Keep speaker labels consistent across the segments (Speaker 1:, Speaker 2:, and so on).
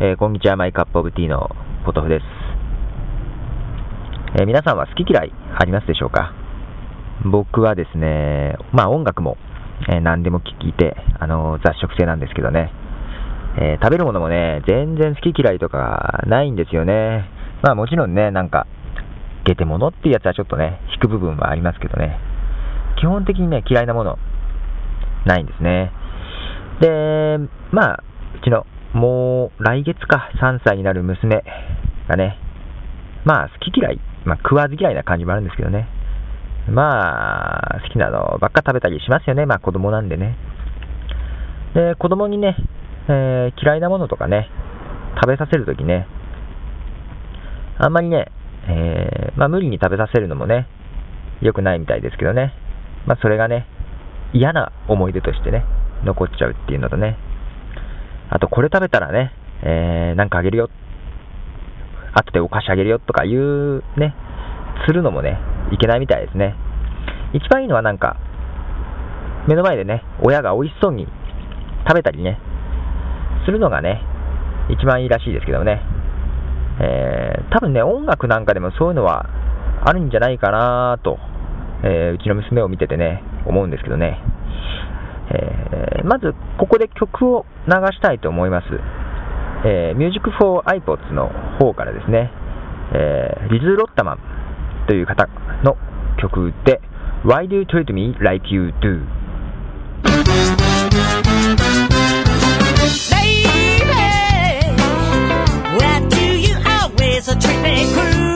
Speaker 1: えー、こんにちは、マイカップオブティーのポトフです。えー、皆さんは好き嫌いありますでしょうか？僕はですね、まあ音楽も、えー、何でも聴いて、あの雑食性なんですけどね、え食べるものもね、全然好き嫌いとかないんですよね。まあもちろんね、なんか、ゲテモノっていうやつはちょっとね、引く部分はありますけどね、基本的にね、嫌いなもの、ないんですね。で、まあ、うちの、もう来月か、3歳になる娘がね、まあ、好き嫌い、まあ、食わず嫌いな感じもあるんですけどね、まあ、好きなのばっか食べたりしますよね、まあ、子供なんでね。で、子供にね、えー、嫌いなものとかね、食べさせるときね、あんまりね、えー、まあ、無理に食べさせるのもね、良くないみたいですけどね、まあ、それがね、嫌な思い出としてね、残っちゃうっていうのとね、あとこれ食べたらね、えー、なんかあげるよ、後でお菓子あげるよとかいうね、するのもね、いけないみたいですね。一番いいのはなんか、目の前でね、親が美味しそうに食べたりね、するのがね、一番いいらしいですけどね。えー、多分ね、音楽なんかでもそういうのはあるんじゃないかなと、えー、うちの娘を見ててね、思うんですけどね。えー、まず、ここで曲を流したいと思います。えー、Music for iPods の方からですね、えー、リズ・ロッタマンという方の曲で、Why do you treat me like you do?
Speaker 2: Baby, why do you always treat me cruel?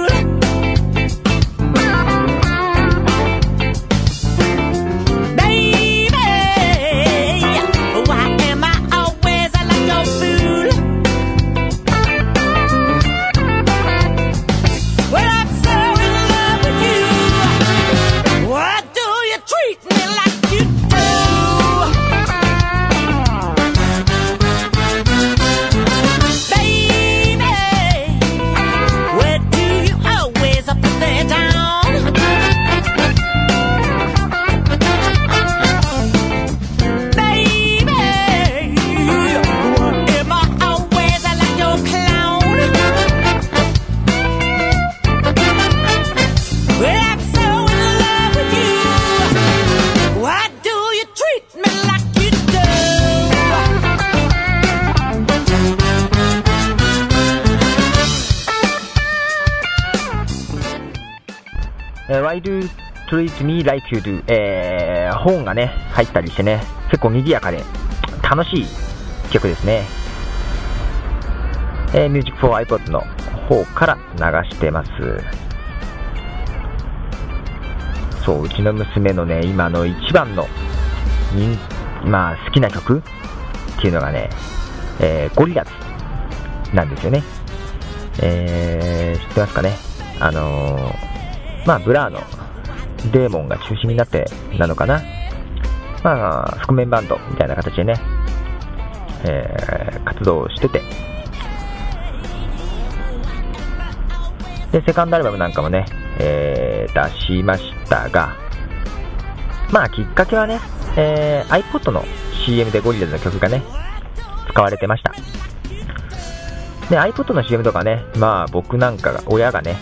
Speaker 1: Why do you treat me like you do? えー、本がね、入ったりしてね、結構賑やかで楽しい曲ですね。えー、Music for iPod の方から流してます。そう、うちの娘のね、今の一番の、まあ、好きな曲っていうのがね、えー、ゴリラズなんですよね。えー、知ってますかね？あのーまあ、 Blur のデーモンが中心になってなのかな。まあ、覆面バンドみたいな形でね、えー、活動してて。で、セカンドアルバムなんかもね、えー、出しましたが、まあ、きっかけはね、えー、iPod の CM で Gorillaz の曲がね、使われてました。で、iPod の CM とかね、まあ僕なんかが、親がね、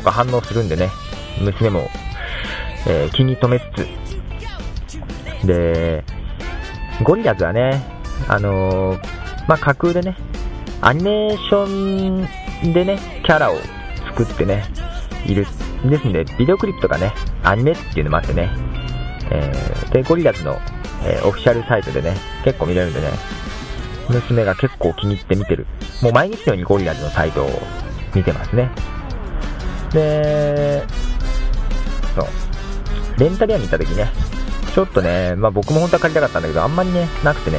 Speaker 1: とか反応するんでね、娘も、えー、気に留めつつ、で、ゴリラズはね、あのー、まあ、架空でね、アニメーションでね、キャラを作ってね、いる。ですんで、ビデオクリップとかね、アニメっていうのもあってね、えー、で、ゴリラズの、えー、オフィシャルサイトでね、結構見れるんでね、娘が結構気に入って見てる。もう毎日のようにゴリラズのサイトを見てますね。で、そう、レンタル屋に行った時ね、ちょっとね、まあ僕も本当は借りたかったんだけど、あんまりね、なくてね、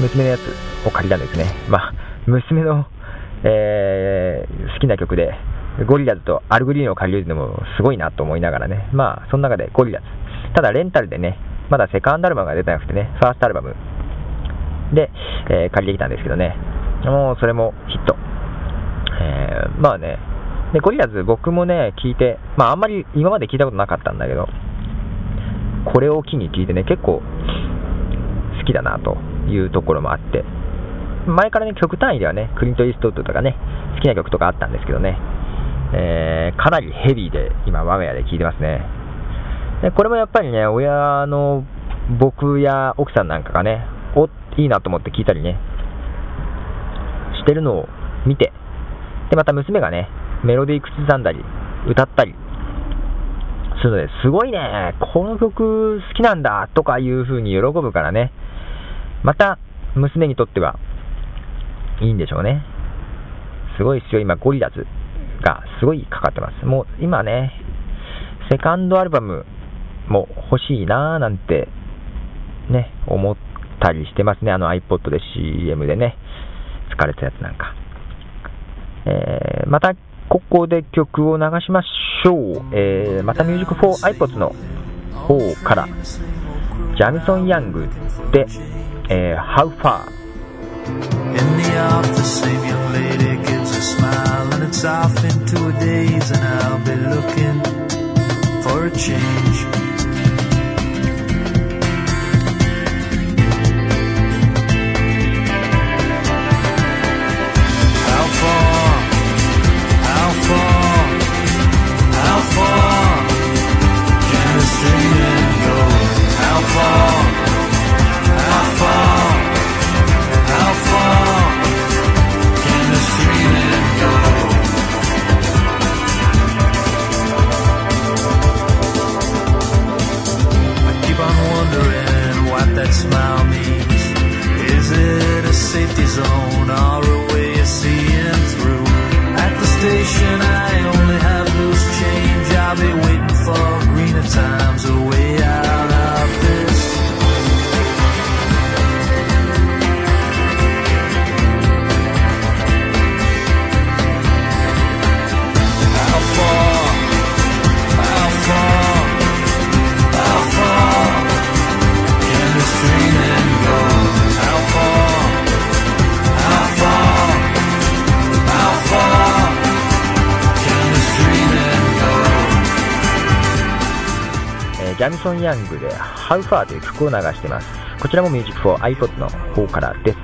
Speaker 1: 娘のやつを借りたんですね。まあ、娘の、えー、好きな曲で、ゴリラズとアルグリーンを借りるのもすごいなと思いながらね、まあ、その中でゴリラズ。ただ、レンタルでね、まだセカンドアルバムが出てなくてね、ファーストアルバムで、えー、借りてきたんですけどね、もうそれもヒット。えー、まあね、で、ゴリラズ僕もね、聞いて、まああんまり今まで聞いたことなかったんだけど、これを機に聞いてね、結構好きだなというところもあって、前からね、曲単位ではね、クリント・イーストウッドとかね、好きな曲とかあったんですけどね、えーかなりヘビーで、今、我が家で聴いてますね。でこれもやっぱりね、親の僕や奥さんなんかがね、おいいなと思って聞いたりね、してるのを見て、で、また娘がね、メロディー口ずさんだり、歌ったりするので、すごいね、この曲好きなんだとかいう風に喜ぶからね、また娘にとってはいいんでしょうね。すごいですよ、今、ゴリラズがすごいかかってます。もう今ね、セカンドアルバムも欲しいなーなんてね、思ったりしてますね。あの iPod で CM でね、疲れたやつなんか。えーまた、ここで曲を流しましょう。えーまた Music for iPods の方から、ジャミソン・ヤングで、えー How Far。
Speaker 3: In the office, same young lady gives a smile, and it's off into a daze, and I'll be looking for a change.
Speaker 1: ソン・ヤングで How Far という曲を流しています。こちらも Music for iPod の方からです。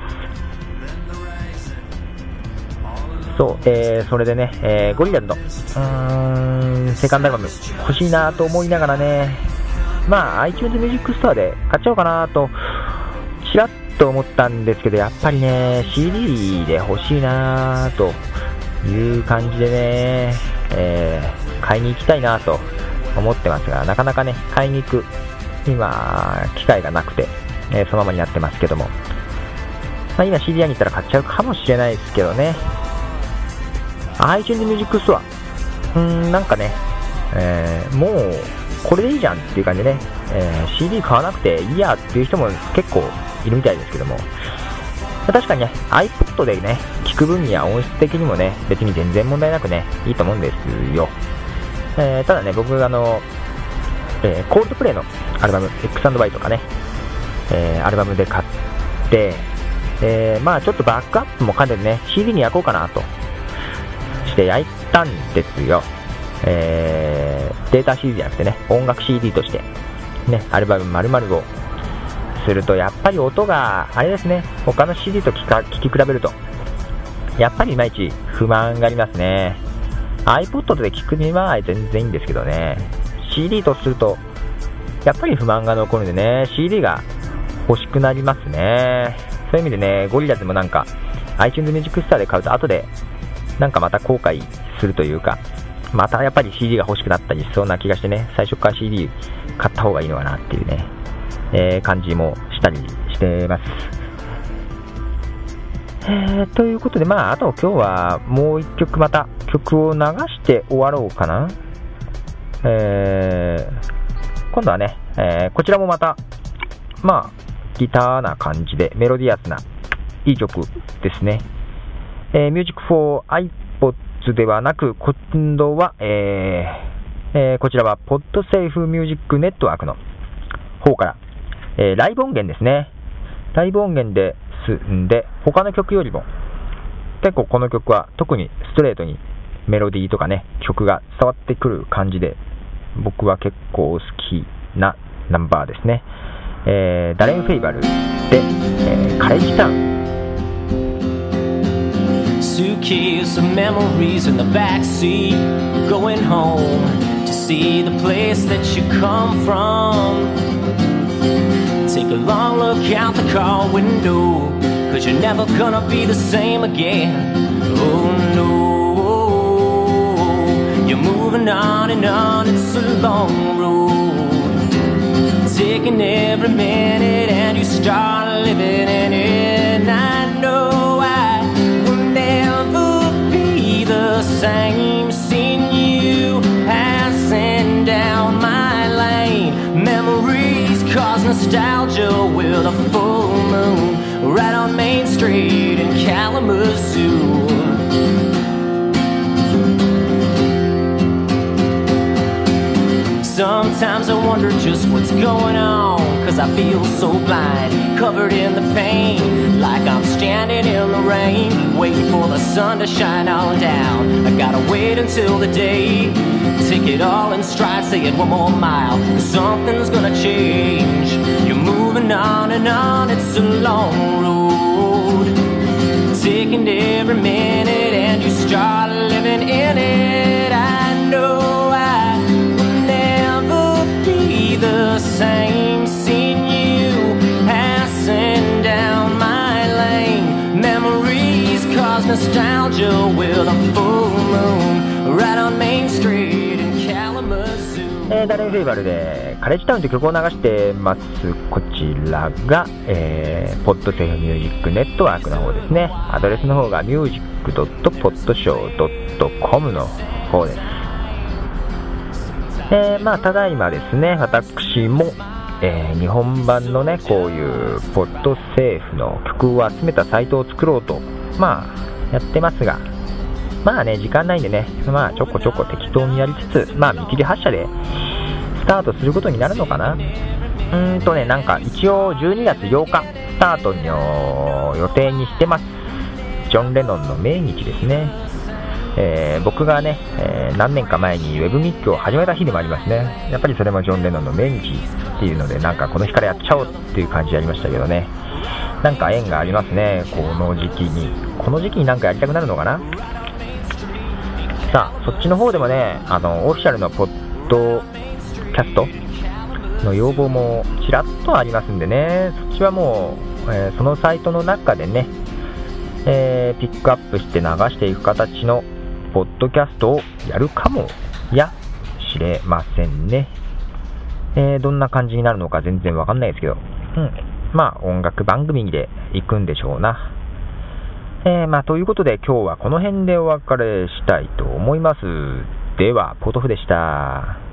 Speaker 1: そう、えーそれでね、えーゴリラズの、うーん、セカンドアルバム欲しいなと思いながらね、まあ iTunes Music Store で買っちゃおうかなと、ちらっと思ったんですけど、やっぱりね、CD で欲しいなという感じでね、えー買いに行きたいなと思ってますが、なかなかね、買いに行く、今、機会がなくて、えーそのままになってますけども、まあ、今 CD 屋に行ったら買っちゃうかもしれないですけどね、iTunes Music Store、うーん、なんかね、えーもう、これでいいじゃんっていう感じでね、えー CD 買わなくていいやっていう人も結構いるみたいですけども、確かにね、iPod でね、聞く分には音質的にもね、別に全然問題なくね、いいと思うんですよ。えーただね、僕、あの、えーコールドプレイのアルバム、X&Y とかね、えーアルバムで買って、えまあちょっとバックアップも兼ねてね、CD に焼こうかなとして焼いたんですよ。えーデータ CD じゃなくてね、音楽 CD として、ね、アルバム丸々をすると、やっぱり音が、あれですね、他の CD と聞か聞き比べると、やっぱりいまいち不満がありますね。iPod で聞くには全然いいんですけどね、CD とすると、やっぱり不満が残るんでね、CD が欲しくなりますね。そういう意味でね、ゴリラズもなんか、iTunes Music Store で買うと後で、なんかまた後悔するというか、またやっぱり CD が欲しくなったりしそうな気がしてね、最初から CD 買った方がいいのかなっていうね、えー感じもしたりしてます。えー、ということで、まあ、あと今日はもう一曲また曲を流して終わろうかな。えー今度はね、えーこちらもまた、まあ、ギターな感じでメロディアスないい曲ですね。えー、Music for iPods ではなく、今度は、えーえーこちらは PodSafe Music Network の方から、えーライブ音源ですね。ライブ音源ですんで、他の曲よりも、結構この曲は特にストレートにメロディーとかね、曲が伝わってくる感じで、僕は結構好きなナンバーですね。えーダレン・フェイバルで、えーカレッジタウン。
Speaker 2: suitcase of memories in the back seat, going home to see the place that you come from. Take a long look out the car window, cause you're never gonna be the same again. Oh no, on on, it's a long road. Taking every minute and you start living in it. And I know I will never be the same. Seeing you passing down my lane. Memories cause nostalgia with a full moon. Right on Main Street in Kalamazoo. Sometimes I wonder just what's going on. Cause I feel so blind, covered in the pain. Like I'm standing in the rain, waiting for the sun to shine on down. I gotta wait until the day. Take it all in stride, say it one more mile. Something's gonna change. You're moving on and on, it's a long road. Taking every minute and you start living in it. Nostalgia with a full moon. Right on Main Street in Kalamazoo.
Speaker 1: えーダレン・フェイバルでカレッジタウンという曲を流してます。こちらが、えーポッドセーフミュージックネットワークの方ですね。アドレスの方が music.podshow.com の方です。えーまあ、ただいまですね、私も、えー日本版のね、こういうポッドセーフの曲を集めたサイトを作ろうと、まあ、やってますが、まあね、時間ないんでね、まあちょこちょこ適当にやりつつ、まあ見切り発車でスタートすることになるのかな。うーんとね、なんか一応12月8日スタートの予定にしてます。ジョン・レノンの命日ですね。えー僕がね、えー何年か前にウェブミックを始めた日でもありますね。やっぱりそれもジョン・レノンの命日っていうので、なんかこの日からやっちゃおうっていう感じでやりましたけどね。なんか縁がありますね、この時期に。この時期になんかやりたくなるのかな？さあ、そっちの方でもね、あの、オフィシャルのポッドキャストの要望もちらっとありますんでね、そっちはもう、えーそのサイトの中でね、えーピックアップして流していく形のポッドキャストをやるかもやしれませんね。えーどんな感じになるのか全然わかんないですけど、うん。まあ、音楽番組で行くんでしょうな。えーまあ、ということで今日はこの辺でお別れしたいと思います。では、ポトフでした。